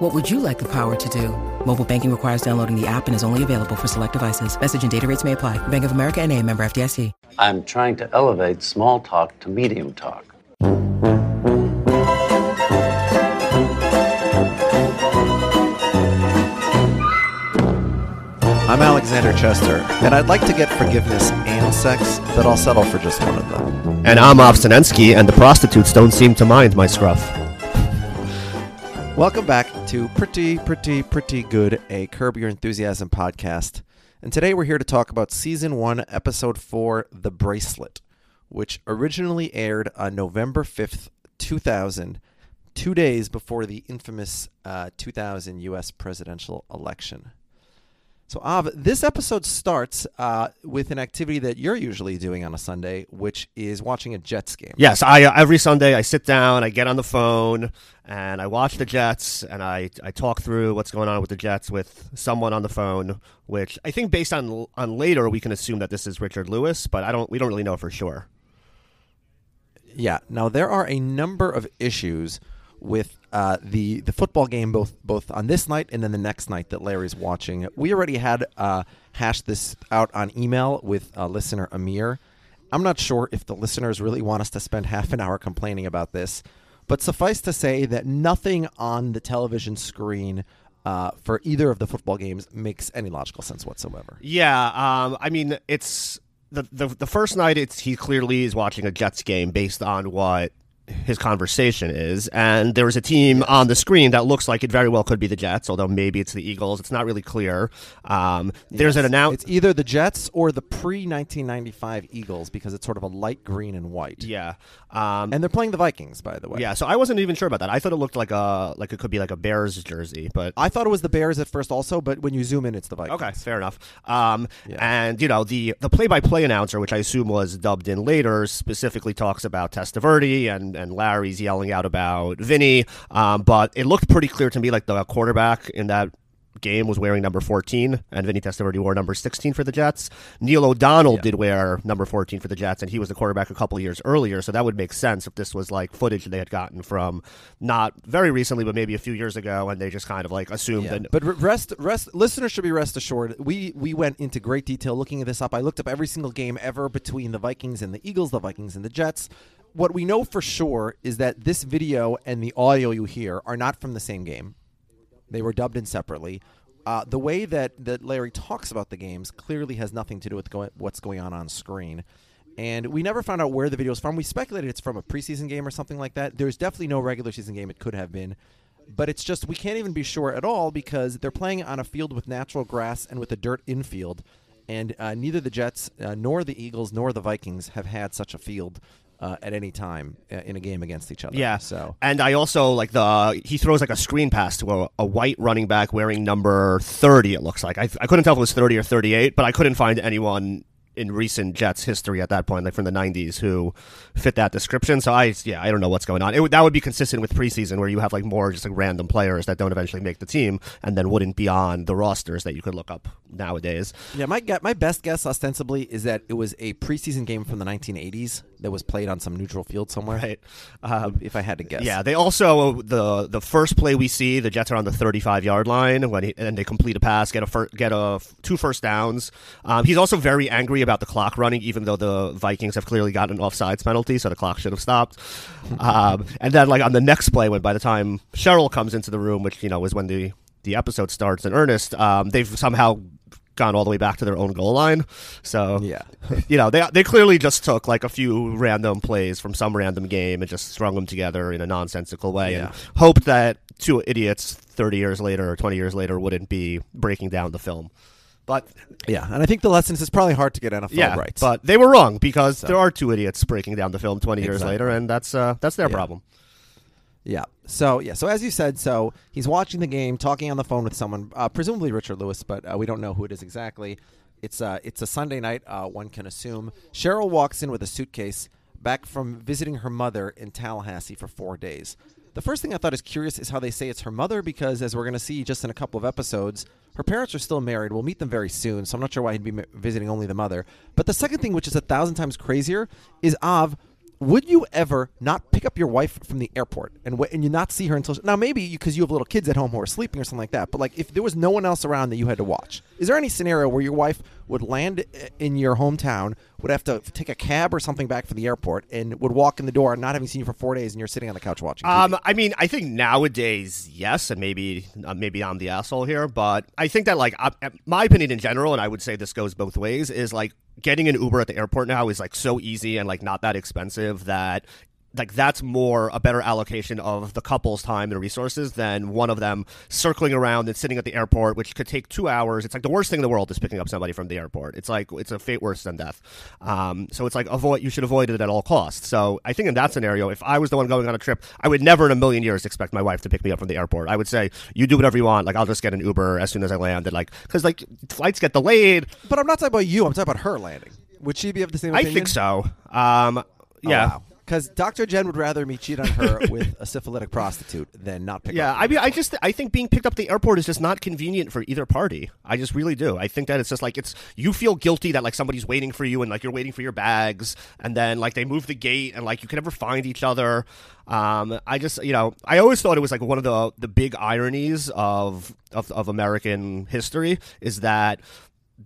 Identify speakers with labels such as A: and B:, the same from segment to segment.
A: What would you like the power to do? Mobile banking requires downloading the app and is only available for select devices. Message and data rates may apply. Bank of America and a member FDIC.
B: I'm trying to elevate small talk to medium talk.
C: I'm Alexander Chester, and I'd like to get forgiveness and sex, but I'll settle for just one of them.
D: And I'm Obstinensky, and the prostitutes don't seem to mind my scruff.
C: Welcome back to Pretty, Pretty, Pretty Good, a Curb Your Enthusiasm podcast. And today we're here to talk about Season 1, Episode 4, The Bracelet, which originally aired on November 5th, 2000, two days before the infamous uh, 2000 U.S. presidential election. So, Av, this episode starts uh, with an activity that you're usually doing on a Sunday, which is watching a Jets game.
D: Yes, I uh, every Sunday I sit down, I get on the phone, and I watch the Jets, and I I talk through what's going on with the Jets with someone on the phone. Which I think, based on on later, we can assume that this is Richard Lewis, but I don't. We don't really know for sure.
C: Yeah. Now there are a number of issues with uh, the the football game, both both on this night and then the next night that Larry's watching. We already had uh, hashed this out on email with uh, listener Amir. I'm not sure if the listeners really want us to spend half an hour complaining about this, but suffice to say that nothing on the television screen uh, for either of the football games makes any logical sense whatsoever.
D: Yeah, um, I mean it's the, the the first night. It's he clearly is watching a Jets game based on what his conversation is. And there's a team on the screen that looks like it very well could be the Jets, although maybe it's the Eagles. It's not really clear. Um, there's
C: Yes.
D: an announcement.
C: It's either the Jets or the pre 1995 Eagles because it's sort of a light green and white.
D: Yeah. Um,
C: And they're playing the Vikings, by the way.
D: yeah, so I wasn't even sure about that. I thought it looked like a like it could be like a Bears jersey, but
C: I thought it was the Bears at first, also, but when you zoom in, it's the Vikings.
D: Okay, fair enough. Um,
C: Yeah.
D: And you know the the play by play announcer, which I assume was dubbed in later, specifically talks about Testaverde and and Larry's yelling out about Vinny. Um, but it looked pretty clear to me like the quarterback in that game was wearing number 14 and Vinny Testaverde wore number 16 for the Jets. Neil O'Donnell
C: Yeah.
D: did wear number 14 for the Jets and he was the quarterback a couple years earlier so that would make sense if this was like footage they had gotten from not very recently but maybe a few years ago and they just kind of like assumed
C: Yeah.
D: that
C: But rest, rest, listeners should be rest assured. We we went into great detail looking at this up. I looked up every single game ever between the Vikings and the Eagles, the Vikings and the Jets. What we know for sure is that this video and the audio you hear are not from the same game. They were dubbed in separately. Uh, the way that, that Larry talks about the games clearly has nothing to do with what's going on on screen. And we never found out where the video is from. We speculated it's from a preseason game or something like that. There's definitely no regular season game it could have been. But it's just, we can't even be sure at all because they're playing on a field with natural grass and with a dirt infield. And uh, neither the Jets, uh, nor the Eagles, nor the Vikings have had such a field uh, at any time uh, in a game against each other.
D: Yeah.
C: So
D: and I also like the he throws like a screen pass to a, a white running back wearing number thirty. It looks like I I couldn't tell if it was thirty or thirty eight, but I couldn't find anyone in recent Jets history at that point, like from the '90s, who fit that description. So I yeah I don't know what's going on. It would, that would be consistent with preseason where you have like more just like random players that don't eventually make the team and then wouldn't be on the rosters that you could look up nowadays.
C: Yeah, my my best guess ostensibly is that it was a preseason game from the 1980s that was played on some neutral field somewhere.
D: Right. Um,
C: If I had to guess.
D: Yeah, they also the the first play we see, the Jets are on the 35 yard line when he, and they complete a pass, get a fir- get a two first downs. Um, he's also very angry about the clock running, even though the Vikings have clearly gotten an offsides penalty, so the clock should have stopped. um, and then like on the next play, when by the time Cheryl comes into the room, which you know is when the the episode starts in earnest, um, they've somehow gone all the way back to their own goal line. So
C: Yeah.
D: you know, they they clearly just took like a few random plays from some random game and just strung them together in a nonsensical way and hoped that two idiots 30 years later or 20 years later wouldn't be breaking down the film. But
C: Yeah, and I think the lesson is it's probably hard to get NFL
D: yeah,
C: rights.
D: but they were wrong because there are two idiots breaking down the film 20 years
C: Exactly.
D: later and that's uh, that's their
C: Yeah.
D: problem.
C: Yeah. So yeah. So as you said, so he's watching the game, talking on the phone with someone, uh, presumably Richard Lewis, but uh, we don't know who it is exactly. It's uh, it's a Sunday night. Uh, one can assume. Cheryl walks in with a suitcase back from visiting her mother in Tallahassee for four days. The first thing I thought is curious is how they say it's her mother because, as we're going to see just in a couple of episodes, her parents are still married. We'll meet them very soon, so I'm not sure why he'd be visiting only the mother. But the second thing, which is a thousand times crazier, is Av would you ever not pick up your wife from the airport and w- and you not see her until now maybe because you, you have little kids at home who are sleeping or something like that but like if there was no one else around that you had to watch is there any scenario where your wife would land in your hometown would have to take a cab or something back from the airport and would walk in the door not having seen you for four days and you're sitting on the couch watching
D: TV? um i mean i think nowadays yes and maybe uh, maybe i'm the asshole here but i think that like uh, my opinion in general and i would say this goes both ways is like getting an Uber at the airport now is like so easy and like not that expensive that like that's more a better allocation of the couple's time and resources than one of them circling around and sitting at the airport, which could take two hours. It's like the worst thing in the world is picking up somebody from the airport. It's like it's a fate worse than death. Um, so it's like avoid. You should avoid it at all costs. So I think in that scenario, if I was the one going on a trip, I would never in a million years expect my wife to pick me up from the airport. I would say you do whatever you want. Like I'll just get an Uber as soon as I land. And like because like flights get delayed.
C: But I'm not talking about you. I'm talking about her landing. Would she be of the same opinion?
D: I think so. Um, yeah.
C: Oh, wow. Because Dr. Jen would rather me cheat on her with a syphilitic prostitute than not pick
D: yeah,
C: up.
D: Yeah, I mean, I just I think being picked up at the airport is just not convenient for either party. I just really do. I think that it's just like it's you feel guilty that like somebody's waiting for you and like you're waiting for your bags and then like they move the gate and like you can never find each other. Um, I just you know I always thought it was like one of the the big ironies of of, of American history is that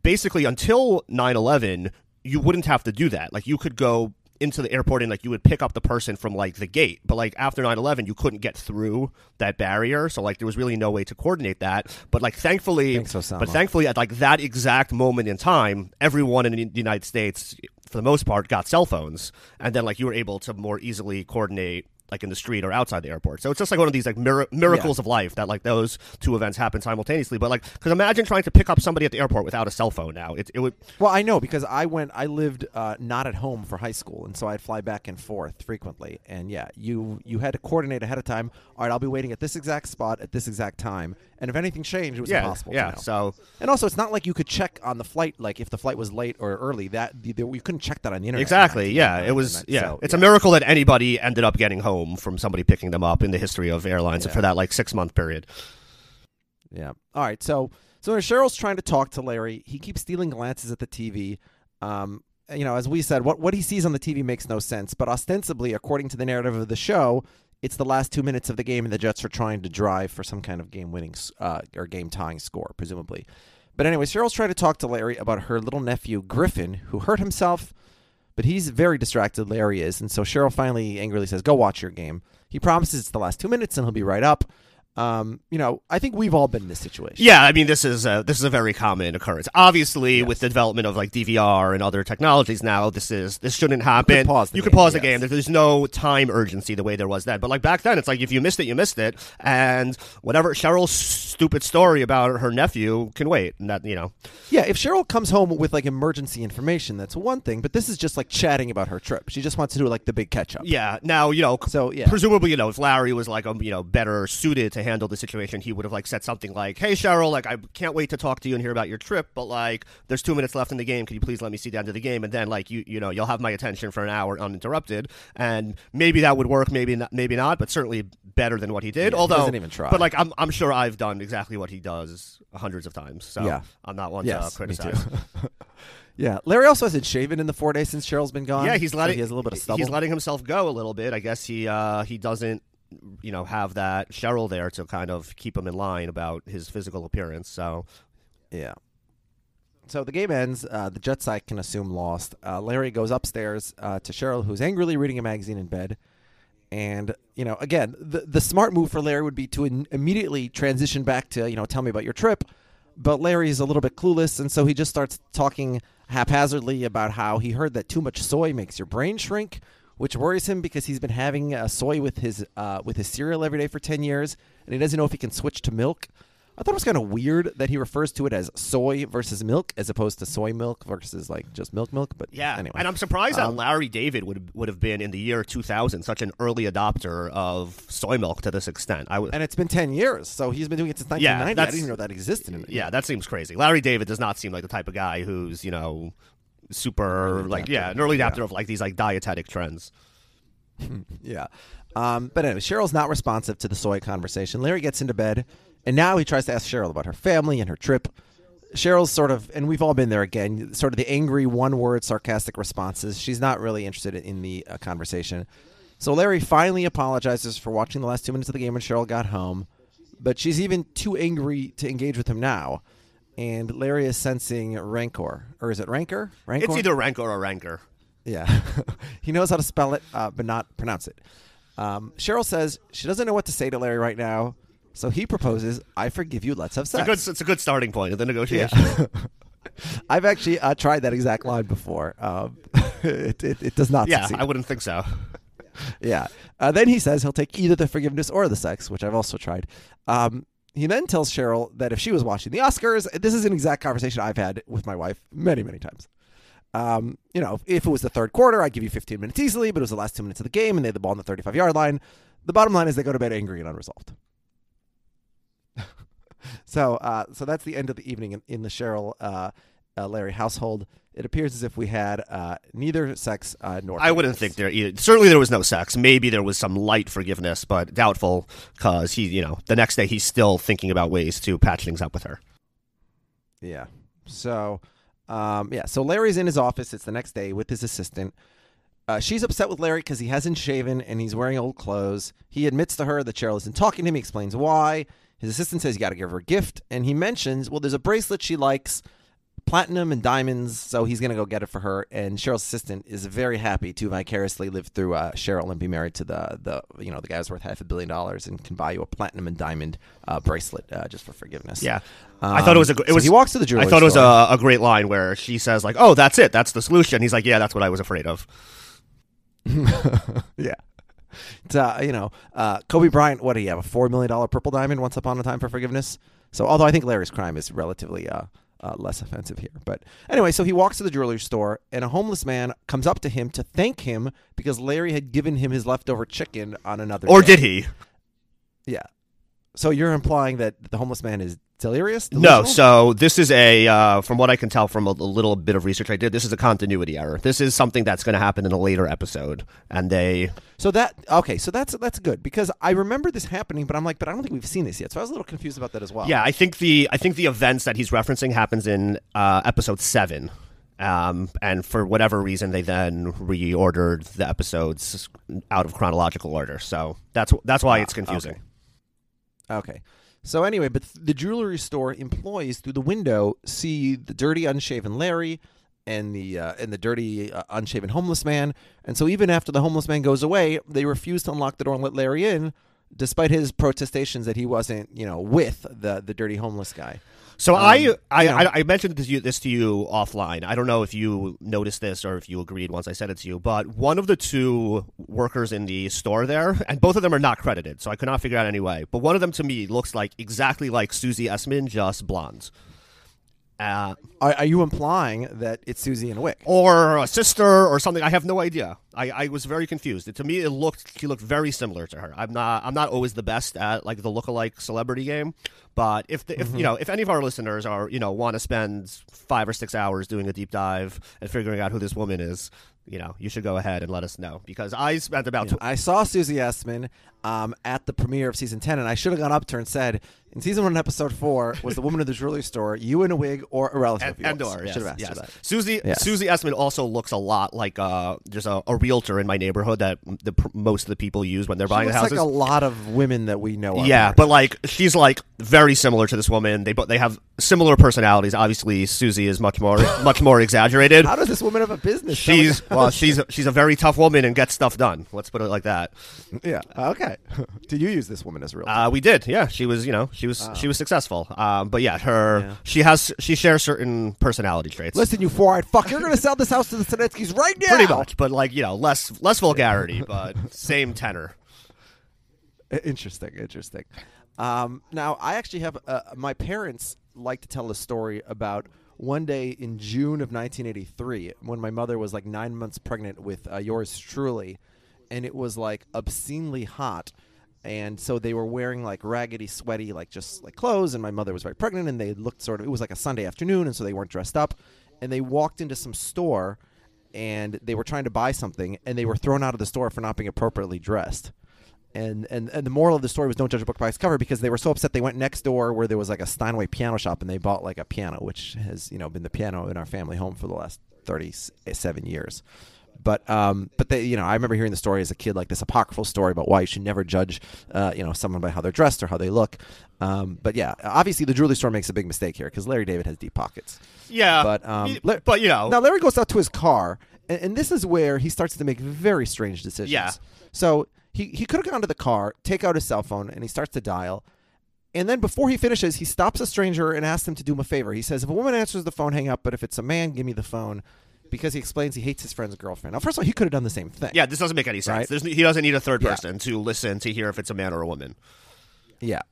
D: basically until 9-11 you wouldn't have to do that like you could go into the airport and like you would pick up the person from like the gate. But like after 9-11 you couldn't get through that barrier. So like there was really no way to coordinate that. But like thankfully
C: Thanks,
D: but thankfully at like that exact moment in time everyone in the united states for the most part got cell phones. And then like you were able to more easily coordinate like in the street or outside the airport. So it's just like one of these like mir- miracles yeah. of life that like those two events happen simultaneously. But like, because imagine trying to pick up somebody at the airport without a cell phone now. It, it would.
C: Well, I know because I went. I lived uh, not at home for high school, and so I'd fly back and forth frequently. And yeah, you you had to coordinate ahead of time. All right, I'll be waiting at this exact spot at this exact time. And if anything changed, it was
D: yeah,
C: impossible.
D: Yeah. So
C: and also, it's not like you could check on the flight, like if the flight was late or early. That we couldn't check that on the internet.
D: Exactly. Yeah. It was. Yeah. So, it's yeah. a miracle that anybody ended up getting home from somebody picking them up in the history of airlines yeah. for that like six month period.
C: Yeah. All right. So so Cheryl's trying to talk to Larry. He keeps stealing glances at the TV. Um, you know, as we said, what what he sees on the TV makes no sense. But ostensibly, according to the narrative of the show, it's the last two minutes of the game, and the Jets are trying to drive for some kind of game winning uh, or game tying score, presumably. But anyway, Cheryl's trying to talk to Larry about her little nephew Griffin, who hurt himself, but he's very distracted. Larry is, and so Cheryl finally angrily says, "Go watch your game." He promises it's the last two minutes, and he'll be right up. Um, you know, I think we've all been in this situation.
D: Yeah, I mean, this is a, this is a very common occurrence. Obviously, yes. with the development of like DVR and other technologies now, this is this shouldn't happen.
C: You could pause the
D: you
C: game,
D: could pause
C: yes.
D: the game. There's no time urgency the way there was then. But like back then, it's like if you missed it, you missed it, and whatever Cheryl's stupid story about her nephew can wait. And that you know,
C: yeah. If Cheryl comes home with like emergency information, that's one thing. But this is just like chatting about her trip. She just wants to do like the big catch up.
D: Yeah. Now you know.
C: So yeah.
D: Presumably, you know, if Larry was like um, you know better suited to handle the situation he would have like said something like, "Hey Cheryl, like I can't wait to talk to you and hear about your trip, but like there's two minutes left in the game. Can you please let me see the end of the game? And then like you you know you'll have my attention for an hour uninterrupted. And maybe that would work, maybe not, maybe not, but certainly better than what he did.
C: Yeah,
D: Although,
C: he doesn't even try.
D: But like I'm I'm sure I've done exactly what he does hundreds of times. So
C: yeah.
D: I'm not one
C: yes,
D: to criticize.
C: Yeah, Larry also hasn't shaven in the four days since Cheryl's been gone.
D: Yeah, he's letting
C: so he has a little bit of stubble.
D: He's letting himself go a little bit. I guess he uh, he doesn't you know have that Cheryl there to kind of keep him in line about his physical appearance. So
C: yeah. So the game ends. Uh, the Jets, I can assume, lost. Uh, Larry goes upstairs uh, to Cheryl, who's angrily reading a magazine in bed. And you know, again, the the smart move for Larry would be to in- immediately transition back to you know, tell me about your trip. But Larry is a little bit clueless, and so he just starts talking haphazardly about how he heard that too much soy makes your brain shrink, which worries him because he's been having uh, soy with his uh, with his cereal every day for ten years, and he doesn't know if he can switch to milk. I thought it was kind of weird that he refers to it as soy versus milk as opposed to soy milk versus like just milk milk. But
D: Yeah,
C: anyway,
D: and I'm surprised that
C: Um,
D: Larry David would would have been in the year 2000 such an early adopter of soy milk to this extent. I would.
C: and it's been ten years, so he's been doing it since
D: Yeah,
C: 1990. I didn't even know that existed. In
D: Yeah, that seems crazy. Larry David does not seem like the type of guy who's you know super like yeah an early adapter of like these like dietetic trends.
C: Yeah. Um, but anyway, Cheryl's not responsive to the soy conversation. Larry gets into bed, and now he tries to ask Cheryl about her family and her trip. Cheryl's sort of, and we've all been there again, sort of the angry, one word, sarcastic responses. She's not really interested in the uh, conversation. So Larry finally apologizes for watching the last two minutes of the game when Cheryl got home, but she's even too angry to engage with him now. And Larry is sensing rancor. Or is it rancor? Rancor?
D: It's either rancor or rancor.
C: Yeah. he knows how to spell it, uh, but not pronounce it. Um, Cheryl says she doesn't know what to say to Larry right now, so he proposes, I forgive you, let's have
D: It's a
C: sex.
D: good it's a good starting point of the negotiation.
C: I've actually uh, tried that exact line before. Um, it, it, it does not
D: Yeah,
C: succeed.
D: I wouldn't think so.
C: Yeah. Uh, then he says he'll take either the forgiveness or the sex, which I've also tried. Um, he then tells Cheryl that if she was watching the Oscars, this is an exact conversation I've had with my wife many, many times. Um, you know, if it was the third quarter, I'd give you 15 minutes easily, but it was the last two minutes of the game and they had the ball on the 35 yard line. The bottom line is they go to bed angry and unresolved. so, uh, so that's the end of the evening in, in the Cheryl uh, uh, Larry household. It appears as if we had uh, neither sex uh, nor.
D: I wouldn't think there. Either. Certainly, there was no sex. Maybe there was some light forgiveness, but doubtful because he, you know, the next day he's still thinking about ways to patch things up with her.
C: Yeah. So, um, yeah. So Larry's in his office. It's the next day with his assistant. Uh, she's upset with Larry because he hasn't shaven and he's wearing old clothes. He admits to her that Cheryl isn't talking to him. He explains why. His assistant says you got to give her a gift, and he mentions, well, there's a bracelet she likes, platinum and diamonds, so he's gonna go get it for her. And Cheryl's assistant is very happy to vicariously live through uh, Cheryl and be married to the the you know the guy who's worth half a billion dollars and can buy you a platinum and diamond uh, bracelet uh, just for forgiveness.
D: Yeah. I thought it was a.
C: Um,
D: It
C: so
D: was.
C: he walks to the jewelry
D: I thought it was a, a great line where she says like, "Oh, that's it. That's the solution." He's like, "Yeah, that's what I was afraid of."
C: yeah. It's, uh, you know, uh, Kobe Bryant, what do you have? A $4 million purple diamond once upon a time for forgiveness? So, although I think Larry's crime is relatively uh, less offensive here. But anyway, so he walks to the jewelry store, and a homeless man comes up to him to thank him because Larry had given him his leftover chicken on another
D: Or
C: day.
D: did he?
C: Yeah. So you're implying that the homeless man is delirious?
D: No. So this is a, uh, from what I can tell from a, a little bit of research I did, this is a continuity error. This is something that's going to happen in a later episode, and they.
C: So that okay, so that's that's good because I remember this happening, but I'm like, but I don't think we've seen this yet. So I was a little confused about that as well.
D: Yeah, I think the I think the events that he's referencing happens in uh, episode seven. Um, and for whatever reason, they then reordered the episodes out of chronological order. So that's that's why it's confusing.
C: Okay. So anyway, but th- the jewelry store employees through the window see the dirty, unshaven Larry and the uh, and the dirty, uh, unshaven homeless man. And so even after the homeless man goes away, they refuse to unlock the door and let Larry in, despite his protestations that he wasn't, you know, with the the dirty homeless guy.
D: So I,
C: Um,
D: I,
C: you know-
D: I I mentioned this to, you, this to you offline. I don't know if you noticed this or if you agreed once I said it to you, but one of the two workers in the store there, and both of them are not credited, so I could not figure out any way. But one of them to me looks like exactly like Susie Essman, just blonde. Uh,
C: Are, are you implying that it's Susie in a wig?
D: or a sister or something. I have no idea. I, I was very confused. to me, it looked she looked very similar to her. I'm not I'm not always the best at like the lookalike celebrity game, but if the, if you know if any of our listeners are you know want to spend five or six hours doing a deep dive and figuring out who this woman is, you know you should go ahead and let us know because I spent about tw-
C: I saw Susie Essman um, at the premiere of season 10, and I should have gone up to her and said, in season 1, episode 4, was the woman in the jewelry store you in a wig or a relative
D: and,
C: of yours?
D: and or
C: I
D: yes,
C: should have asked
D: yes.
C: her that.
D: Susie
C: Yes.
D: Susie Essman also looks a lot like uh there's a, a realtor in my neighborhood that the most of the people use when they're
C: She
D: buying
C: looks
D: houses.
C: like a lot of women that we know.
D: Yeah, but like she's like very similar to this woman. They but they have similar personalities. Obviously, Susie is much more much more exaggerated.
C: how does this woman have a business?
D: She's well, she's she's a very tough woman and gets stuff done. Let's put it like that.
C: yeah. Okay. Did you use this woman as a real?
D: Uh, we did, yeah. She was, you know, she was she was successful. Um, but yeah, her
C: Yeah.
D: she has she shares certain personality traits.
C: Listen, you four-eyed fuck! You're going to sell this house to the Sinetskis right now.
D: pretty much, but like you know, less less vulgarity, but same tenor.
C: Interesting, interesting. Um, now, I actually have uh, my parents like to tell a story about one day in June of 1983 when my mother was like nine months pregnant with uh, yours truly, and it was like obscenely hot. And so they were wearing like raggedy, sweaty, like just like clothes. And my mother was very pregnant, and they looked sort of. It was like a Sunday afternoon, and so they weren't dressed up. And they walked into some store, and they were trying to buy something, and they were thrown out of the store for not being appropriately dressed and, and and the moral of the story was don't judge a book by its cover because they were so upset they went next door where there was like a Steinway piano shop and they bought like a piano which has you know been the piano in our family home for the last 37 years but um but they you know I remember hearing the story as a kid like this apocryphal story about why you should never judge uh, you know someone by how they're dressed or how they look um but yeah obviously the jewelry store makes a big mistake here because Larry David has deep pockets
D: Yeah,
C: but um
D: y- but you know,
C: now Larry goes out to his car, and, and this is where he starts to make very strange decisions.
D: Yeah.
C: So he he could have gone to the car, take out his cell phone, and he starts to dial. And then before he finishes, he stops a stranger and asks him to do him a favor. He says, "If a woman answers the phone, hang up. But if it's a man, give me the phone." Because he explains he hates his friend's girlfriend. Now, first of all, he could have done the same thing.
D: yeah, this doesn't make any sense.
C: Right.
D: There's, he doesn't need a third
C: Yeah.
D: person to listen to hear if it's a man or a woman.
C: Yeah.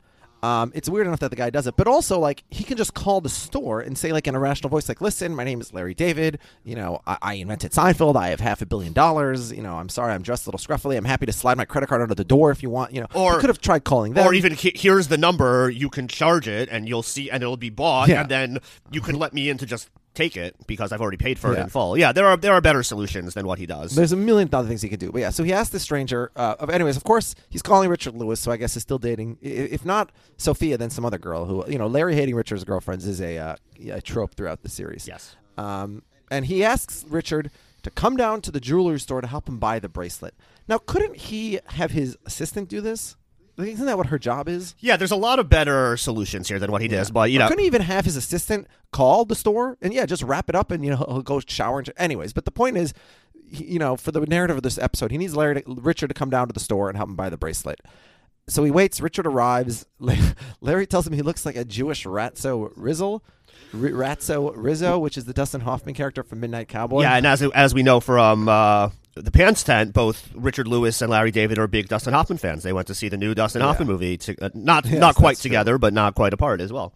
C: Um, it's weird enough that the guy does it, but also like he can just call the store and say like in a rational voice, like, "Listen, my name is Larry David. You know, I, I invented Seinfeld. I have half a billion dollars. You know, I'm sorry, I'm dressed a little scruffily. I'm happy to slide my credit card under the door if you want. You know,
D: Or-
C: he could have tried calling them,
D: Or even here's the number, you can charge it, and you'll see, and it'll be bought,
C: Yeah.
D: and then you can let me in to just take it because I've already paid for it
C: Yeah.
D: in full. Yeah, there are there are better solutions than what he does.
C: There's a million other things he could do. But yeah, so he asked the stranger. Uh, of- anyways, of course, he's calling Richard Lewis, so I guess he's still dating. If not Sophia, then some other girl who, you know, Larry hating Richard's girlfriends is a, uh, a trope throughout the series.
D: Yes.
C: Um, and he asks Richard to come down to the jewelry store to help him buy the bracelet. Now, couldn't he have his assistant do this? Isn't that what her job is?
D: Yeah, there's a lot of better solutions here than what he does, but you know,
C: couldn't he even have his assistant call the store and yeah, just wrap it up and you know he'll he'll go shower. And anyways, but the point is, he, you know, for the narrative of this episode, he needs Larry to, Richard to come down to the store and help him buy the bracelet. So he waits. Richard arrives. Larry tells him he looks like a Jewish Ratso Rizzle, R- Ratso Rizzo, which is the Dustin Hoffman character from Midnight Cowboy.
D: yeah, and as as we know from uh, the Pants Tent, both Richard Lewis and Larry David are big Dustin Hoffman fans. They went to see the new Dustin Hoffman movie, to, uh, not
C: Yes,
D: not quite
C: that's true.
D: together, but not quite apart as well.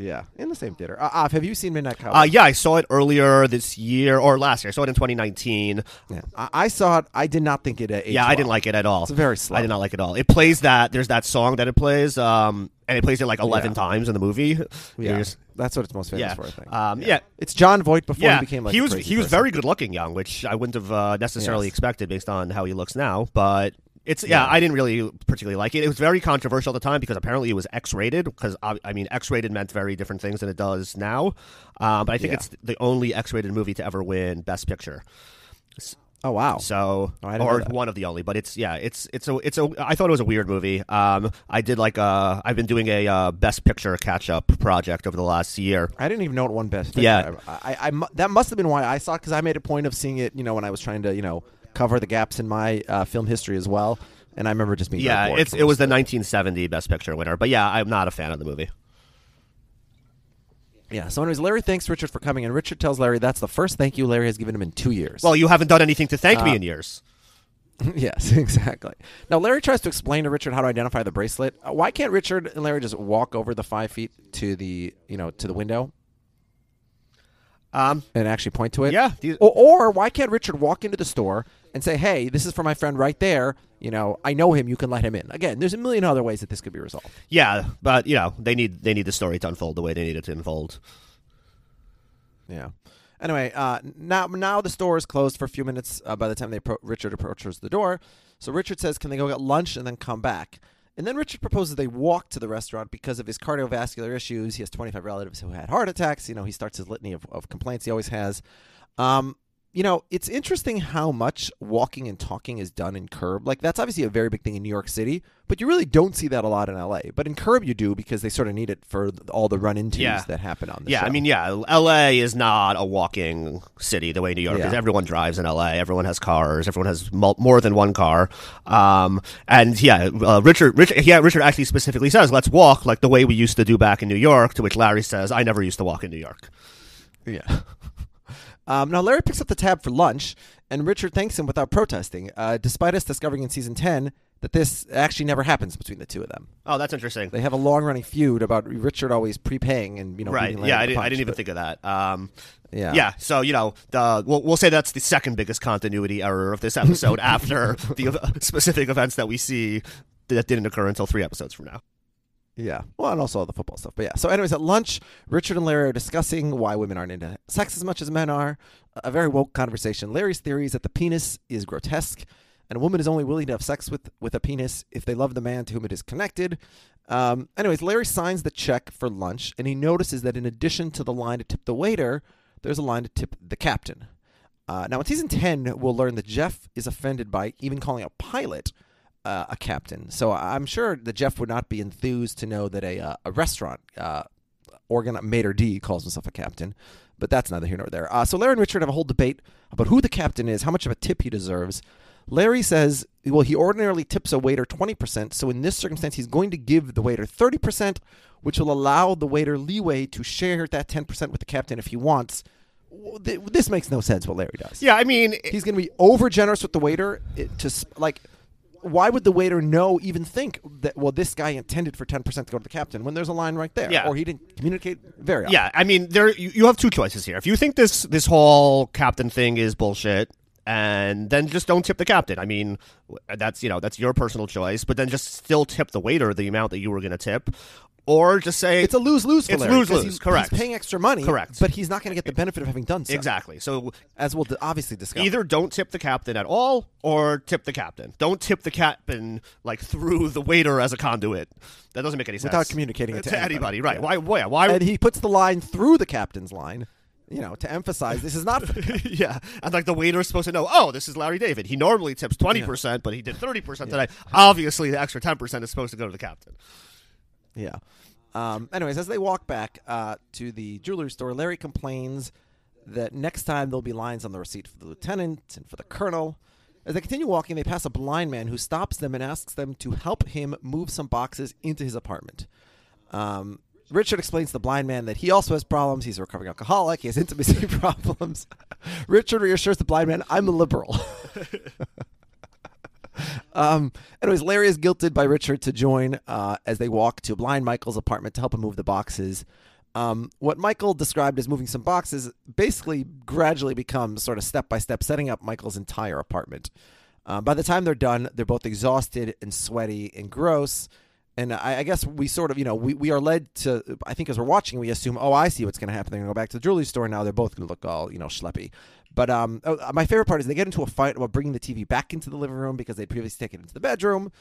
C: Yeah, in the same theater. Uh, Av, have you seen Midnight Cowboy?
D: Uh, yeah, I saw it earlier this year or last year. I saw it in 2019.
C: Yeah. I, I saw it. I did not think it. Uh,
D: Yeah, I didn't like it at all.
C: It's very slow.
D: I did not like it at all. It plays that. There's that song that it plays, um, and it plays it like 11
C: Yeah.
D: times in the movie.
C: Yeah,
D: just-
C: that's what it's most famous
D: yeah.
C: for. I think.
D: Um, yeah.
C: It's Jon Voight before
D: yeah,
C: he became like
D: he
C: a
D: was he was
C: person.
D: very good looking young, which I wouldn't have uh, necessarily
C: Yes.
D: expected based on how he looks now. But it's yeah,
C: Yeah.
D: I didn't really particularly like it. It was very controversial at the time because apparently it was X rated. Because I, I mean, X rated meant very different things than it does now. Um, but I think
C: Yeah.
D: it's the only X rated movie to ever win Best Picture.
C: Oh wow.
D: So,
C: Oh, I didn't know
D: or one of the only, but it's yeah, it's it's a it's a. I thought it was a weird movie. Um, I did like uh, I've been doing a uh, Best Picture catch up project over the last year.
C: I didn't even know it won best. Picture.
D: Yeah.
C: I, I, I that must have been why I saw it because I made a point of seeing it. You know, when I was trying to you know cover the gaps in my uh, film history as well, and I remember just being
D: Yeah, it's it was the
C: of
D: 1970 Best Picture winner, but yeah, I'm not a fan of the movie.
C: Yeah. So, anyways, Larry thanks Richard for coming, and Richard tells Larry that's the first thank you Larry has given him in two years.
D: Well, you haven't done anything to thank me
C: Uh,
D: in years.
C: yes, exactly. Now, Larry tries to explain to Richard how to identify the bracelet. Uh, why can't Richard and Larry just walk over the five feet to the you know to the window
D: Um,
C: and actually point to it?
D: Yeah, these-
C: Or, or why can't Richard walk into the store and say, "Hey, this is for my friend right there. You know, I know him. You can let him in." Again, there's a million other ways that this could be resolved.
D: yeah, but you know they need they need the story to unfold the way they need it to unfold.
C: Yeah. Anyway, uh, now now the store is closed for a few minutes. Uh, by the time they appro- Richard approaches the door, so Richard says, "Can they go get lunch and then come back?" And then Richard proposes they walk to the restaurant because of his cardiovascular issues. He has 25 relatives who had heart attacks. You know, he starts his litany of, of complaints he always has. Um, you know, it's interesting how much walking and talking is done in Curb. Like that's obviously a very big thing in New York City, but you really don't see that a lot in LA. But in Curb, you do because they sort of need it for all the run-intos
D: Yeah.
C: that happen on the
D: Yeah,
C: show.
D: I mean, yeah, L.A. is not a walking city the way New York
C: Yeah.
D: is. Everyone drives in L.A. Everyone has cars. Everyone has mul- more than one car. Um, and yeah, uh, Richard, Richard, yeah, Richard actually specifically says, "Let's walk like the way we used to do back in New York." To which Larry says, "I never used to walk in New York."
C: Yeah. Um, now, Larry picks up the tab for lunch, and Richard thanks him without protesting, uh, despite us discovering in season 10 that this actually never happens between the two of them.
D: Oh, that's interesting.
C: They have a long running feud about Richard always prepaying and you know
D: right. Yeah, I, didn't, I didn't even
C: but-
D: think of that. Um,
C: Yeah.
D: yeah. So you know, the, we'll, we'll say that's the second biggest continuity error of this episode after the specific events that we see that didn't occur until three episodes from now.
C: Yeah. Well, and also all the football stuff. But yeah. So, anyways, at lunch, Richard and Larry are discussing why women aren't into sex as much as men are. A very woke conversation. Larry's theory is that the penis is grotesque, and a woman is only willing to have sex with, with a penis if they love the man to whom it is connected. Um, anyways, Larry signs the check for lunch, and he notices that in addition to the line to tip the waiter, there's a line to tip the captain. Uh, now, in season 10, we'll learn that Jeff is offended by even calling a pilot uh, a captain. So I'm sure that Jeff would not be enthused to know that a, uh, a restaurant uh, organ maître d' calls himself a captain, but that's neither here nor there. Uh, so Larry and Richard have a whole debate about who the captain is, how much of a tip he deserves. Larry says, well, he ordinarily tips a waiter 20%, so in this circumstance, he's going to give the waiter 30%, which will allow the waiter leeway to share that 10% with the captain if he wants. This makes no sense what Larry does.
D: Yeah, I mean,
C: He's going to be over generous with the waiter it, to like. Why would the waiter know, even think that well, this guy intended for ten percent to go to the captain when there's a line right there,
D: Yeah.
C: or he didn't communicate very often.
D: Yeah, I mean, there you, you have two choices here. If you think this this whole captain thing is bullshit, and then just don't tip the captain. I mean, that's you know that's your personal choice. But then just still tip the waiter the amount that you were going to tip, or just say
C: It's a lose lose for
D: It's lose-lose,
C: he's-
D: correct.
C: He's paying extra money,
D: Correct.
C: but he's not going to get the benefit of having done so.
D: exactly. So
C: as we'll obviously discuss.
D: either don't tip the captain at all, or tip the captain. Don't tip the captain like through the waiter as a conduit. That doesn't make any sense
C: Without communicating it to
D: anybody.
C: anybody.
D: Right?
C: Yeah.
D: Why? Why? Why?
C: and he puts the line through the captain's line, you know, to emphasize this is not. For the captain.
D: yeah, and like the waiter's supposed to know. Oh, this is Larry David. He normally tips twenty percent, but he did thirty percent today. Obviously, the extra ten percent is supposed to go to the captain.
C: Yeah. Um, anyways, as they walk back uh, to the jewelry store, Larry complains that next time there'll be lines on the receipt for the lieutenant and for the colonel. As they continue walking, they pass a blind man who stops them and asks them to help him move some boxes into his apartment. Um, Richard explains to the blind man that he also has problems. He's a recovering alcoholic. He has intimacy problems. Richard reassures the blind man, I'm a liberal. Um, anyways, Larry is guilted by Richard to join uh, as they walk to blind Michael's apartment to help him move the boxes. Um, what Michael described as moving some boxes basically gradually becomes sort of step by step setting up Michael's entire apartment. Uh, by the time they're done, they're both exhausted and sweaty and gross. And I, I guess we sort of, you know, we, we are led to, I think as we're watching, we assume, oh, I see what's going to happen. They're going to go back to the jewelry store. Now they're both going to look all, you know, schleppy. But um, oh, my favorite part is they get into a fight about bringing the TV back into the living room because they'd previously taken it into the bedroom.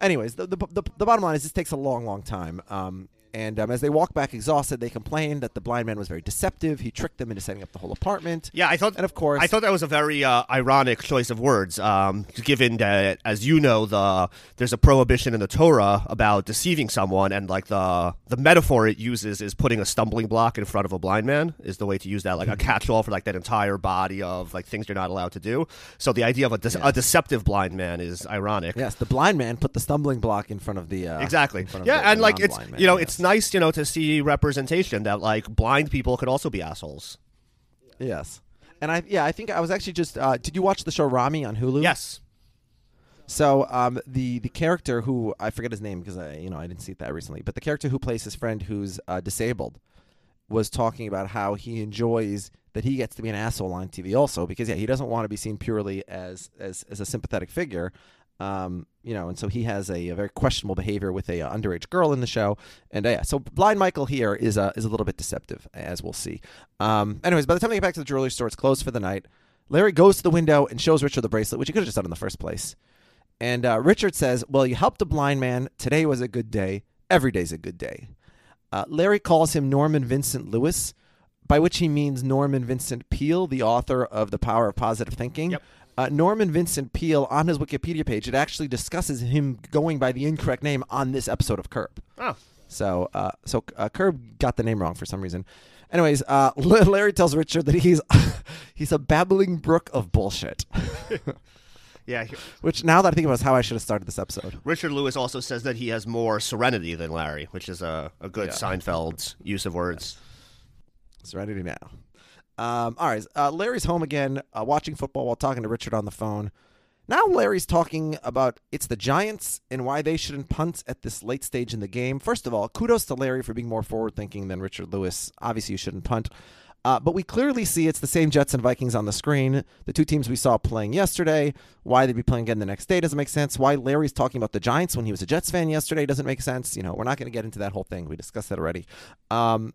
C: Anyways, the, the, the, the bottom line is this takes a long, long time. Um, and um, as they walk back exhausted, they complain that the blind man was very deceptive. He tricked them into setting up the whole apartment.
D: Yeah, I thought,
C: And of course-
D: I thought that was a very uh, ironic choice of words, um, given that, as you know, the there's a prohibition in the Torah about deceiving someone, and like the the metaphor it uses is putting a stumbling block in front of a blind man is the way to use that, like a catch-all for like that entire body of like things you're not allowed to do. So the idea of a, de- a deceptive blind man is ironic.
C: Yes, the blind man put the stumbling block in front of the uh,
D: Exactly.
C: front of
D: Yeah,
C: the-
D: and
C: the
D: like it's you know
C: yes.
D: it's nice you know to see representation that like blind people could also be assholes.
C: yes. And I yeah I think I was actually just uh, did you watch the show Ramy on Hulu?
D: Yes.
C: So um, the the character who I forget his name because I you know I didn't see it that recently, but the character who plays his friend who's uh, disabled was talking about how he enjoys that he gets to be an asshole on TV also because yeah he doesn't want to be seen purely as as, as a sympathetic figure. Um, you know, and so he has a, a very questionable behavior with a uh, underage girl in the show, and uh, yeah, so blind Michael here is uh, is a little bit deceptive, as we'll see. Um, anyways, by the time they get back to the jewelry store, it's closed for the night. Larry goes to the window and shows Richard the bracelet, which he could have just done in the first place. And uh, Richard says, Well, you helped a blind man. Today was a good day. Every day's a good day. Uh, Larry calls him Norman Vincent Lewis, by which he means Norman Vincent Peale, the author of The Power of Positive Thinking.
D: Yep.
C: Uh, Norman Vincent Peale, on his Wikipedia page, it actually discusses him going by the incorrect name on this episode of Curb.
D: Oh.
C: So, uh, so uh, Curb got the name wrong for some reason. Anyways, uh, Larry tells Richard that he's he's a babbling brook of bullshit.
D: Yeah.
C: Which now that I think about it, is how I should have started this episode.
D: Richard Lewis also says that he has more serenity than Larry, which is a, a good
C: Yeah.
D: Seinfeld use of words.
C: Serenity now. Um, all right, uh, Larry's home again, uh, watching football while talking to Richard on the phone, Now Larry's talking about it's the Giants and why they shouldn't punt at this late stage in the game. First of all, kudos to Larry for being more forward thinking than Richard Lewis. Obviously, you shouldn't punt. Uh, but we clearly see it's the same Jets and Vikings on the screen. The two teams we saw playing yesterday. Why they'd be playing again the next day doesn't make sense. Why Larry's talking about the Giants when he was a Jets fan yesterday doesn't make sense. You know, we're not going to get into that whole thing. We discussed that already. Um,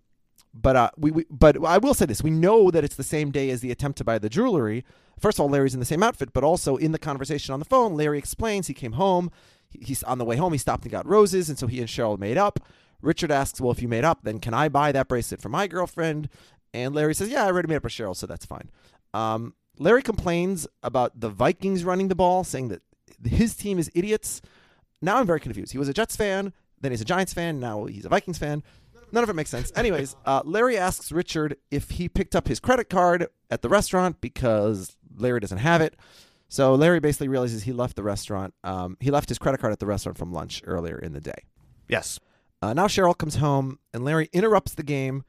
C: but uh, we, we, but I will say this: we know that it's the same day as the attempt to buy the jewelry. First of all, Larry's in the same outfit, but also in the conversation on the phone, Larry explains he came home. He, he's on the way home. He stopped and got roses, and so he and Cheryl made up. Richard asks, "Well, if you made up, then can I buy that bracelet for my girlfriend?" And Larry says, "Yeah, I already made up with Cheryl, so that's fine." Um, Larry complains about the Vikings running the ball, saying that his team is idiots. Now I'm very confused. He was a Jets fan, then he's a Giants fan, now he's a Vikings fan. None of it makes sense. Anyways, uh, Larry asks Richard if he picked up his credit card at the restaurant because Larry doesn't have it. So Larry basically realizes he left the restaurant. Um, he left his credit card at the restaurant from lunch earlier in the day.
D: Yes.
C: Uh, now Cheryl comes home and Larry interrupts the game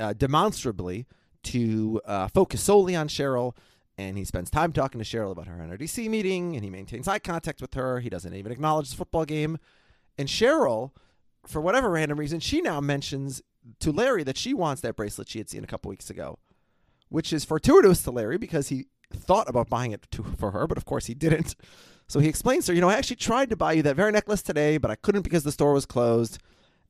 C: uh, demonstrably to uh, focus solely on Cheryl. And he spends time talking to Cheryl about her NRDC meeting, and he maintains eye contact with her. He doesn't even acknowledge the football game. And Cheryl, for whatever random reason, she now mentions to Larry that she wants that bracelet she had seen a couple weeks ago, which is fortuitous to Larry because he thought about buying it to, for her, but of course he didn't. So he explains to her, you know, I actually tried to buy you that very necklace today, but I couldn't because the store was closed.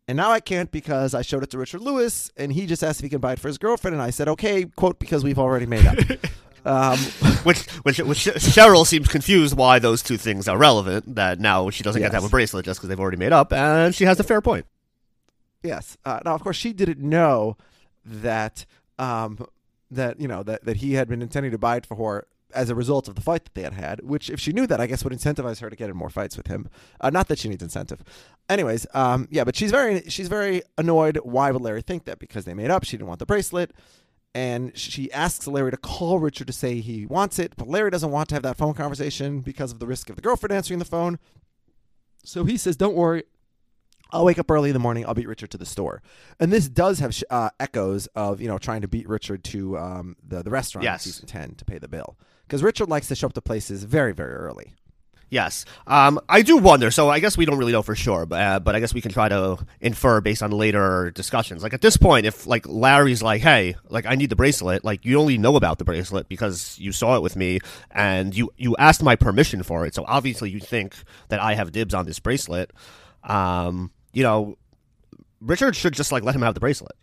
C: And now I can't because I showed it to Richard Lewis, and he just asked if he can buy it for his girlfriend, and I said, okay, quote, because we've already made up. um,
D: which, which, which Cheryl seems confused why those two things are relevant. That now she doesn't get to have a bracelet just because they've already made up, and she has a fair point.
C: Yes. Uh, now, of course, she didn't know that um, that you know that, that he had been intending to buy it for her as a result of the fight that they had had. Which, if she knew that, I guess would incentivize her to get in more fights with him. Uh, not that she needs incentive. Anyways, um, yeah, but she's very she's very annoyed. Why would Larry think that? Because they made up. She didn't want the bracelet. And she asks Larry to call Richard to say he wants it, but Larry doesn't want to have that phone conversation because of the risk of the girlfriend answering the phone. So he says, "Don't worry, I'll wake up early in the morning. I'll beat Richard to the store." And this does have uh, echoes of you know trying to beat Richard to um, the the restaurant
D: Yes.
C: in season ten to pay the bill because Richard likes to show up to places very very early.
D: Yes. Um, I do wonder. So I guess we don't really know for sure, but uh, but I guess we can try to infer based on later discussions. Like at this point, if like Larry's like, "Hey, like I need the bracelet," like you only know about the bracelet because you saw it with me and you you asked my permission for it. So obviously you think that I have dibs on this bracelet. Um, you know, Richard should just like let him have the bracelet.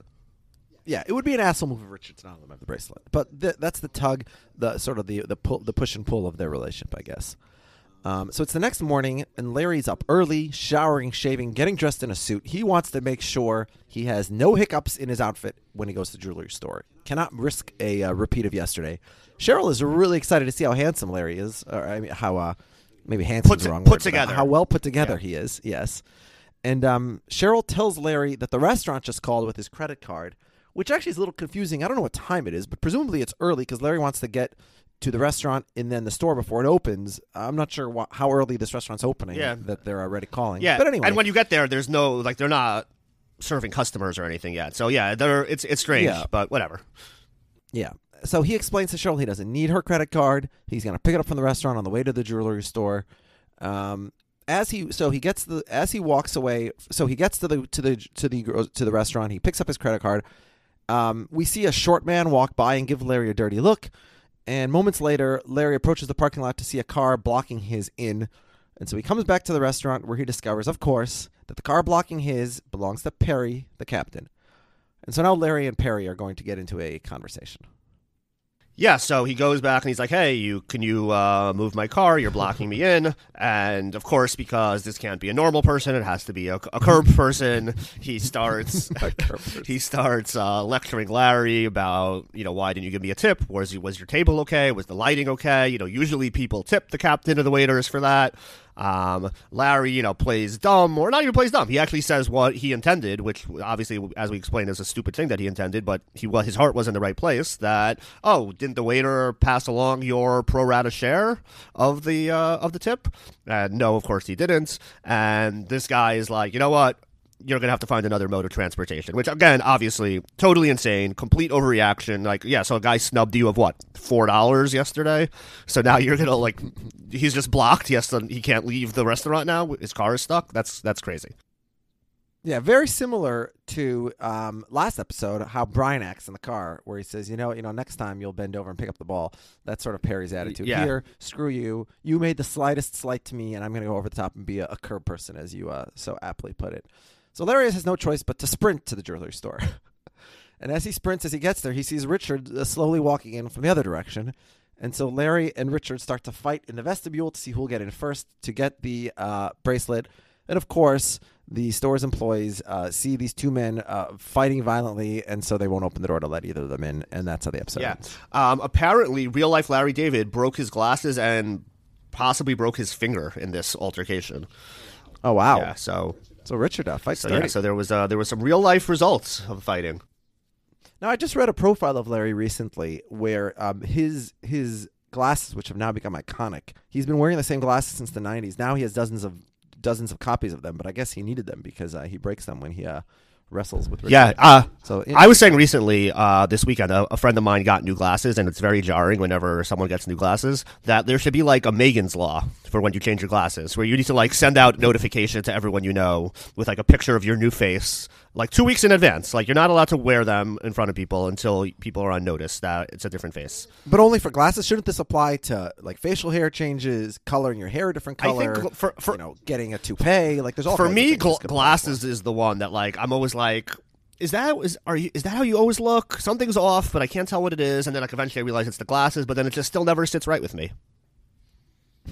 C: Yeah, it would be an asshole move of Richard to not let him have the bracelet, but th- that's the tug, the sort of the the pull, the push and pull of their relationship, I guess. Um, so it's the next morning, and Larry's up early, showering, shaving, getting dressed in a suit. He wants to make sure he has no hiccups in his outfit when he goes to the jewelry store. Cannot risk a uh, repeat of yesterday. Cheryl is really excited to see how handsome Larry is, or I mean, how uh, maybe handsome is the wrong
D: put
C: word,
D: together.
C: How well put together he is. Yes. And um, Cheryl tells Larry that the restaurant just called with his credit card, which actually is a little confusing. I don't know what time it is, but presumably it's early because Larry wants to get to the restaurant and then the store before it opens. I'm not sure wha- how early this restaurant's opening
D: Yeah.
C: that they're already calling.
D: Yeah,
C: But anyway.
D: and when you get there, there's no like they're not serving customers or anything yet. So yeah, they're it's it's strange,
C: Yeah.
D: but whatever.
C: Yeah. So he explains to Cheryl he doesn't need her credit card. He's going to pick it up from the restaurant on the way to the jewelry store. Um, as he so he gets the as he walks away, so he gets to the to the to the to the restaurant. He picks up his credit card. Um, we see a short man walk by and give Larry a dirty look. And moments later, Larry approaches the parking lot to see a car blocking his in. And so he comes back to the restaurant where he discovers, of course, that the car blocking his belongs to Perry, the captain. And so now Larry and Perry are going to get into a conversation.
D: Yeah, so he goes back and he's like, "Hey, you can you uh, move my car? You're blocking me in." And of course, because this can't be a normal person, it has to be a, a curb person. He starts he starts uh, lecturing Larry about you know why didn't you give me a tip? Was was your table okay? Was the lighting okay? You know, usually people tip the captain or the waiters for that. Um, Larry, you know, plays dumb, or not even plays dumb. He actually says what he intended, which obviously, as we explained, is a stupid thing that he intended. But he, well, his heart was in the right place. That oh, didn't the waiter pass along your pro rata share of the uh, of the tip? And no, of course he didn't. And this guy is like, you know what? You're gonna have to find another mode of transportation. Which again, obviously, totally insane, complete overreaction. Like, yeah, so a guy snubbed you of what four dollars yesterday, so now you're gonna like, he's just blocked. He has to, he can't leave the restaurant now. His car is stuck. That's that's crazy.
C: Yeah, very similar to um, last episode, how Brian acts in the car, where he says, "You know, you know, next time you'll bend over and pick up the ball." That's sort of Perry's attitude
D: Yeah.
C: here. Screw you! You made the slightest slight to me, and I'm going to go over the top and be a, a curb person, as you uh, so aptly put it. So Larry has no choice but to sprint to the jewelry store. and as he sprints, as he gets there, he sees Richard uh, slowly walking in from the other direction. And so Larry and Richard start to fight in the vestibule to see who'll get in first to get the uh, bracelet. And of course, the store's employees uh, see these two men uh, fighting violently, and so they won't open the door to let either of them in. And that's how the episode
D: Yeah.
C: ends.
D: Um, apparently, real life Larry David broke his glasses and possibly broke his finger in this altercation.
C: Oh wow!
D: Yeah. So,
C: So Richard uh, fights
D: so yeah. So there was uh, there was some real life results of fighting.
C: Now, I just read a profile of Larry recently where um, his his glasses, which have now become iconic, he's been wearing the same glasses since the '90s. Now he has dozens of dozens of copies of them, but I guess he needed them because uh, he breaks them when he uh, wrestles with. Richard.
D: Yeah. Uh,
C: So
D: I was saying recently, uh, this weekend, a, a friend of mine got new glasses, and it's very jarring whenever someone gets new glasses. That there should be like a Megan's law for when you change your glasses, where you need to like send out notification to everyone you know with like a picture of your new face, like two weeks in advance. Like you're not allowed to wear them in front of people until people are on notice that it's a different face.
C: but only for glasses. Shouldn't this apply to like facial hair changes, coloring your hair a different color?
D: I think for- for-
C: you know, getting a toupee. Like there's all
D: for me, gl-
C: this could apply
D: glasses is the one that like I'm always like. Is that is are you is that how you always look? Something's off, but I can't tell what it is, and then like eventually I realize it's the glasses, but then it just still never sits right with me.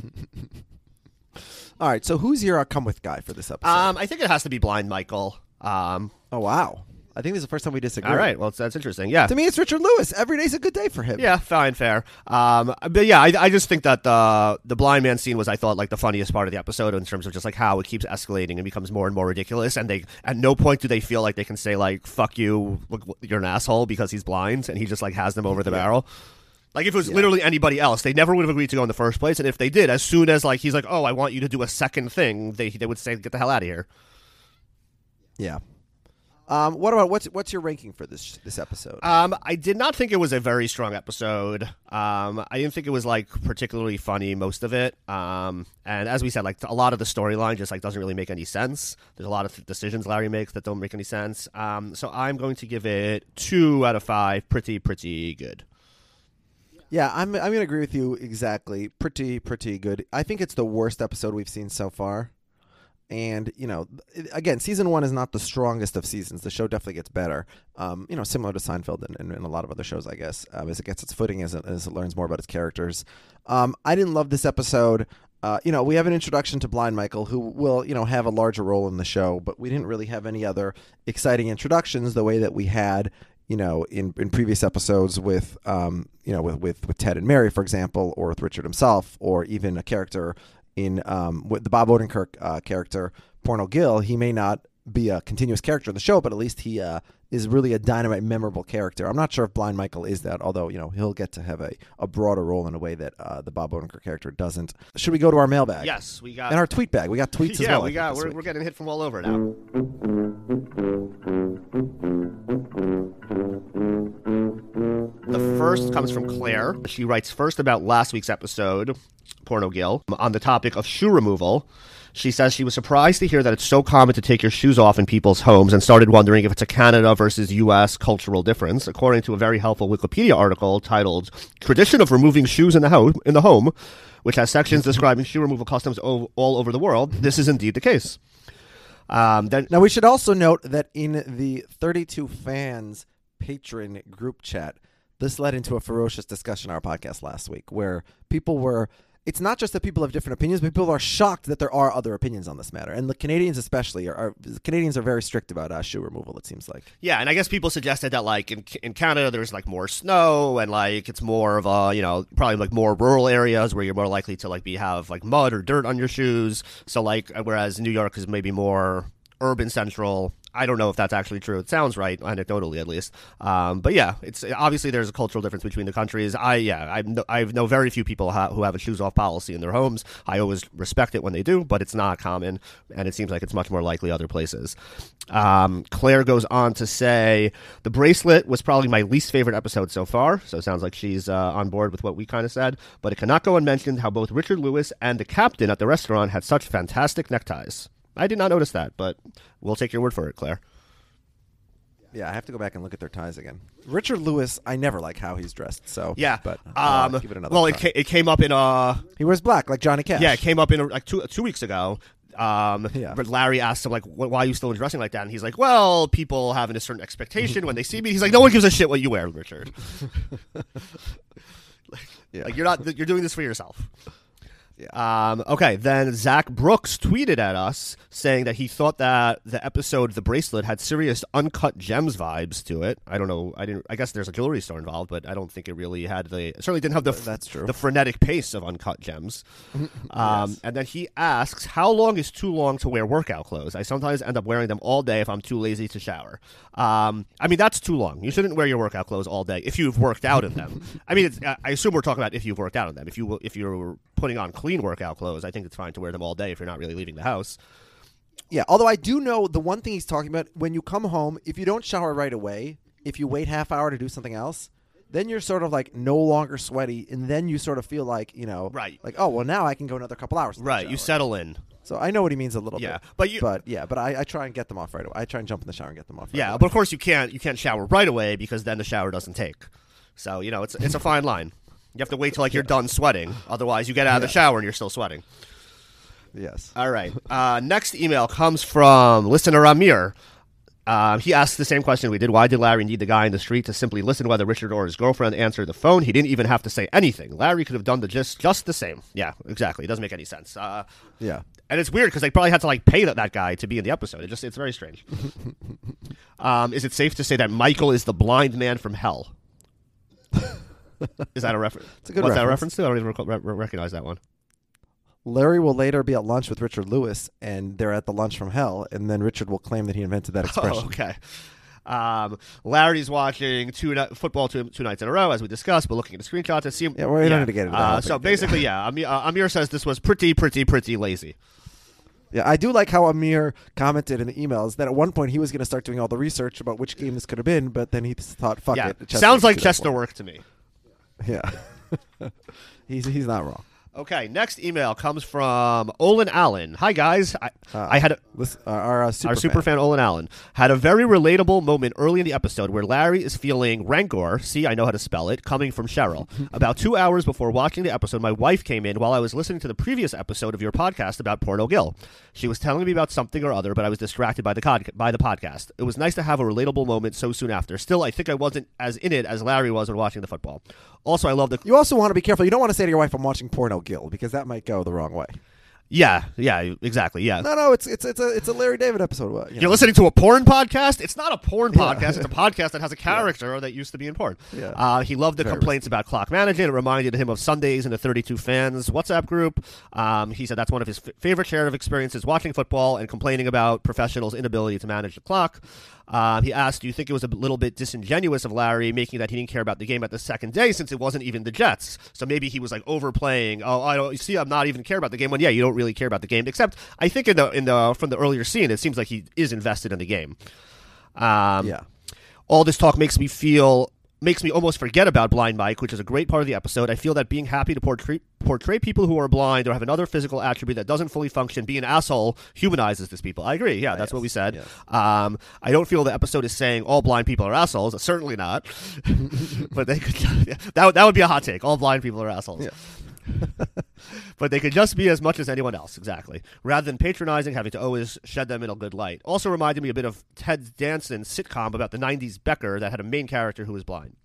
C: All right, so who's your uh, come with guy for this episode?
D: Um, I think it has to be Blind Michael. Um,
C: oh wow, I think this is the first time we disagree.
D: all right, well that's interesting. Yeah,
C: To me, it's Richard Lewis. Every day's a good day for him.
D: yeah, fine, fair. Um, but yeah, I, I just think that the the blind man scene was I thought like the funniest part of the episode in terms of just like how it keeps escalating and becomes more and more ridiculous, and they at no point do they feel like they can say like "fuck you, look, you're an asshole" because he's blind, and he just like has them over the barrel. Like if it was literally anybody else, they never would have agreed to go in the first place. And if they did, as soon as like he's like, "Oh, I want you to do a second thing," they they would say, "Get the hell out of here."
C: Yeah. Um, what about what's what's your ranking for this this episode?
D: Um, I did not think it was a very strong episode. Um, I didn't think it was like particularly funny most of it. Um, and as we said, like a lot of the storyline just like doesn't really make any sense. There's a lot of decisions Larry makes that don't make any sense. Um, so I'm going to give it two out of five. Pretty, pretty good.
C: yeah, I'm I'm gonna agree with you exactly. Pretty pretty good. I think it's the worst episode we've seen so far. And you know, again, season one is not the strongest of seasons. The show definitely gets better. Um, you know, similar to Seinfeld and, and, and a lot of other shows, I guess, um, as it gets its footing, as it, as it learns more about its characters. Um, I didn't love this episode. Uh, you know, we have an introduction to Blind Michael, who will, you know, have a larger role in the show, but we didn't really have any other exciting introductions the way that we had, you know, in, in previous episodes with, um, you know, with, with, with Ted and Mary, for example, or with Richard himself, or even a character in um, with the Bob Odenkirk uh, character, Porno Gil. He may not be a continuous character in the show, but at least he uh, is really a dynamite, memorable character. I'm not sure if Blind Michael is that, although you know he'll get to have a, a broader role in a way that uh, the Bob Odenkirk character doesn't. Should we go to our mailbag?
D: Yes, we got.
C: And our tweet bag. We got tweets as
D: yeah,
C: well. I
D: we got. We're, we're getting hit from all over now. The first comes from Claire. She writes first about last week's episode, Porno Gil, on the topic of shoe removal. She says she was surprised to hear that it's so common to take your shoes off in people's homes and started wondering if it's a Canada versus U.S. cultural difference. According to a very helpful Wikipedia article titled Tradition of Removing Shoes in the, Ho- in the Home, which has sections describing shoe removal customs o- all over the world, this is indeed the case. Um, then
C: Now we should also note that in the 32 fans Patreon group chat, this led into a ferocious discussion on our podcast last week, where people were. It's not just that people have different opinions, but people are shocked that there are other opinions on this matter, and the Canadians especially are. are Canadians are very strict about uh, shoe removal. It seems like.
D: Yeah, and I guess people suggested that like in in Canada there's like more snow and like it's more of a you know probably like more rural areas where you're more likely to like be have like mud or dirt on your shoes. So like whereas New York is maybe more urban central. I don't know if that's actually true. It sounds right, anecdotally at least. Um, but yeah, it's obviously there's a cultural difference between the countries. I yeah, I know, very few people ha- who have a shoes off policy in their homes. I always respect it when they do, but it's not common, and it seems like it's much more likely other places. Um, Claire goes on to say the bracelet was probably my least favorite episode so far. So it sounds like she's uh, on board with what we kind of said. But it cannot go unmentioned how both Richard Lewis and the captain at the restaurant had such fantastic neckties. I did not notice that, but we'll take your word for it, Claire.
C: Yeah, I have to go back and look at their ties again. Richard Lewis, I never like how he's dressed. So
D: Yeah,
C: but uh,
D: um,
C: give it another
D: well, it,
C: try.
D: ca- it came up in uh
C: he wears black like Johnny Cash.
D: yeah, it came up in a, like two two weeks ago. Um,
C: Yeah.
D: but Larry asked him like, "Wh- "Why are you still dressing like that?" And he's like, "Well, people have a certain expectation when they see me." He's like, "No one gives a shit what you wear, Richard.
C: Yeah.
D: Like you're not you're doing this for yourself." Um, okay, then Zach Brooks tweeted at us saying that he thought that the episode "The Bracelet" had serious uncut gems vibes to it. I don't know. I didn't. I guess there's a jewelry store involved, but I don't think it really had the. Certainly didn't have the.
C: That's true.
D: The frenetic pace of uncut gems. um, And then he asks, "How long is too long to wear workout clothes? I sometimes end up wearing them all day if I'm too lazy to shower. Um, I mean, that's too long. You shouldn't wear your workout clothes all day if you've worked out in them. I mean, it's, I assume we're talking about if you've worked out in them. If you if you're putting on clean workout clothes, I think it's fine to wear them all day if you're not really leaving the house.
C: Yeah, although I do know the one thing he's talking about when you come home, if you don't shower right away, if you wait half hour to do something else, then you're sort of like no longer sweaty, and then you sort of feel like you know,
D: Right.
C: Like oh well, now I can go another couple hours.
D: Right, you settle in.
C: So I know what he means a little
D: Yeah,
C: bit.
D: but you-
C: but yeah, but I, I try and get them off right away. I try and jump in the shower and get them off. Right
D: Yeah,
C: away.
D: but of course you can't you can't shower right away because then the shower doesn't take. So you know it's it's a fine line. You have to wait till like you're done sweating. Otherwise, you get out of the
C: Yeah.
D: shower and you're still sweating.
C: yes.
D: All right. Uh, next email comes from listener Amir. Um, he asked the same question we did. Why did Larry need the guy in the street to simply listen whether Richard or his girlfriend answered the phone? He didn't even have to say anything. Larry could have done the just just the same. Yeah, exactly. It doesn't make any sense. Uh,
C: Yeah.
D: and it's weird because they probably had to like pay that, that guy to be in the episode. It just it's very strange. um, is it safe to say that Michael is the blind man from hell? Is that a reference?
C: It's a good
D: What's that
C: reference.
D: reference to? I don't even recall, re- re- recognize that one.
C: Larry will later be at lunch with Richard Lewis, and they're at the lunch from hell, and then Richard will claim that he invented that expression.
D: Oh, okay. Um, Larry's watching two ni- football two, two nights in a row, as we discussed, but looking at the screenshots and see.
C: Yeah, well, we don't need to get into that.
D: Uh, so basically, yeah, Amir, uh, Amir says this was pretty, pretty, pretty lazy.
C: Yeah, I do like how Amir commented in the emails that at one point he was going to start doing all the research about which game this could have been, but then he thought, "Fuck
D: yeah,
C: it."
D: Sounds like Chester work to me.
C: Yeah, he's he's not wrong.
D: Okay, next email comes from Olin Allen. Hi guys, I,
C: Uh,
D: I had a,
C: Listen, our, our, uh, super
D: our super fan Olin Allen had a very relatable moment early in the episode where Larry is feeling rancor. See, I know how to spell it. Coming from Cheryl. about two hours before watching the episode, my wife came in while I was listening to the previous episode of your podcast about Porno Gil. She was telling me about something or other, but I was distracted by the cod- by the podcast. It was nice to have a relatable moment so soon after. Still, I think I wasn't as in it as Larry was when watching the football. Also, I love the
C: You also want to be careful. You don't want to say to your wife, "I'm watching porno Gil," because that might go the wrong way.
D: Yeah, yeah, exactly, yeah.
C: No, no, it's it's it's a it's a Larry David episode. You
D: You're listening to a porn podcast? It's not a porn podcast. It's a podcast that has a character that used to be in porn.
C: Yeah.
D: Uh, he loved the
C: Very
D: complaints about clock management. It reminded him of Sundays in the 32 fans WhatsApp group. Um, he said that's one of his f- favorite shared experiences watching football and complaining about professionals' inability to manage the clock. Um, he asked, "Do you think it was a little bit disingenuous of Larry, making that he didn't care about the game at the second day, since it wasn't even the Jets? So maybe he was like overplaying. Oh, I don't you see. I'm not even care about the game. When yeah, you don't really care about the game. Except I think in the in the from the earlier scene, it seems like he is invested in the game. Um,
C: Yeah.
D: all this talk makes me feel makes me almost forget about blind mike which is a great part of the episode. I feel that being happy to portray portray people who are blind or have another physical attribute that doesn't fully function be an asshole humanizes these people. I agree. Yeah that's what we said.
C: Yes.
D: um, i don't feel the episode is saying all blind people are assholes. Certainly not. But they could that, would- that would be a hot take. All blind people are assholes.
C: Yeah.
D: but they could just be as much as anyone else, exactly. Rather than patronizing, having to always shed them in a good light. Also reminded me a bit of Ted Danson's sitcom about the 90s Becker that had a main character who was blind.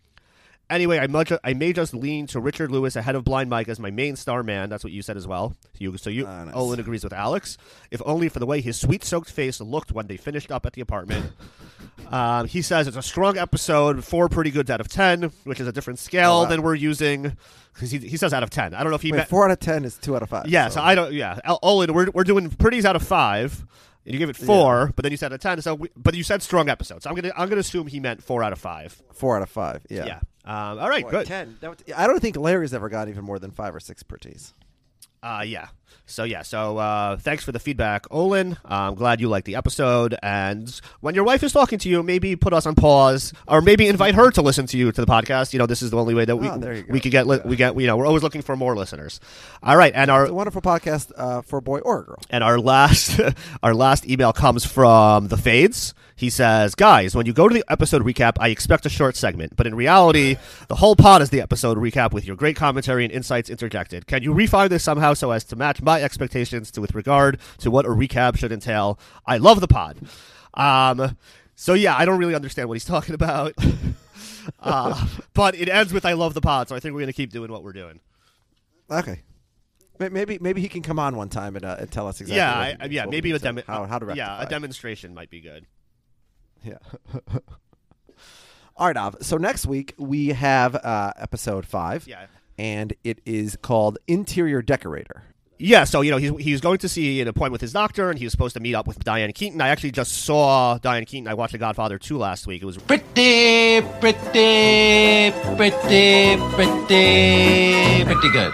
D: Anyway, I, much, I may just lean to Richard Lewis ahead of Blind Mike as my main star man. That's what you said as well. You, so you,
C: Ah, nice.
D: Olin agrees with Alex, if only for the way his sweet soaked face looked when they finished up at the apartment. um, he says it's a strong episode, four pretty goods out of ten, which is a different scale
C: Oh, wow.
D: than we're using. Because he, he says out of ten. I don't know if he
C: Wait,
D: meant
C: four out of ten is two out of five.
D: yeah, so I don't. Yeah, Olin, we're we're doing pretties out of five. And you give it four, but then you said a ten. So, we, but you said strong episodes. So I'm gonna I'm gonna assume he meant four out of five.
C: Four out of five. Yeah.
D: Yeah. Um, all right.
C: Boy,
D: good.
C: Ten. That would- I don't think Larry's ever got even more than five or six per tease.
D: Uh, yeah. So yeah. So uh, thanks for the feedback, Olin. I'm glad you liked the episode. And when your wife is talking to you, maybe put us on pause, or maybe invite her to listen to you to the podcast. You know, this is the only way that we
C: Oh, there you go.
D: we could get li- we get you know we're always looking for more listeners. All right, and our
C: wonderful podcast uh, for a boy or a girl.
D: And our last our last email comes from the Fades. He says, "Guys, when you go to the episode recap, I expect a short segment, but in reality, the whole pod is the episode recap with your great commentary and insights interjected. Can you refine this somehow so as to match my expectations to with regard to what a recap should entail? I love the pod." Um so yeah, I don't really understand what he's talking about. uh, but it ends with "I love the pod," so I think we're gonna keep doing what we're doing.
C: Okay. Maybe maybe he can come on one time and, uh, and tell us exactly.
D: yeah, I, yeah,
C: what
D: maybe a
C: to-
D: demo-
C: how, how to
D: yeah, a demonstration might be good.
C: Yeah. All right, Av. So next week we have uh, episode five.
D: Yeah.
C: And it is called Interior Decorator.
D: Yeah, so you know he's he was going to see an appointment with his doctor, and he was supposed to meet up with Diane Keaton. I actually just saw Diane Keaton. I watched The Godfather 2 last week. It was
E: pretty, pretty, pretty, pretty, pretty good.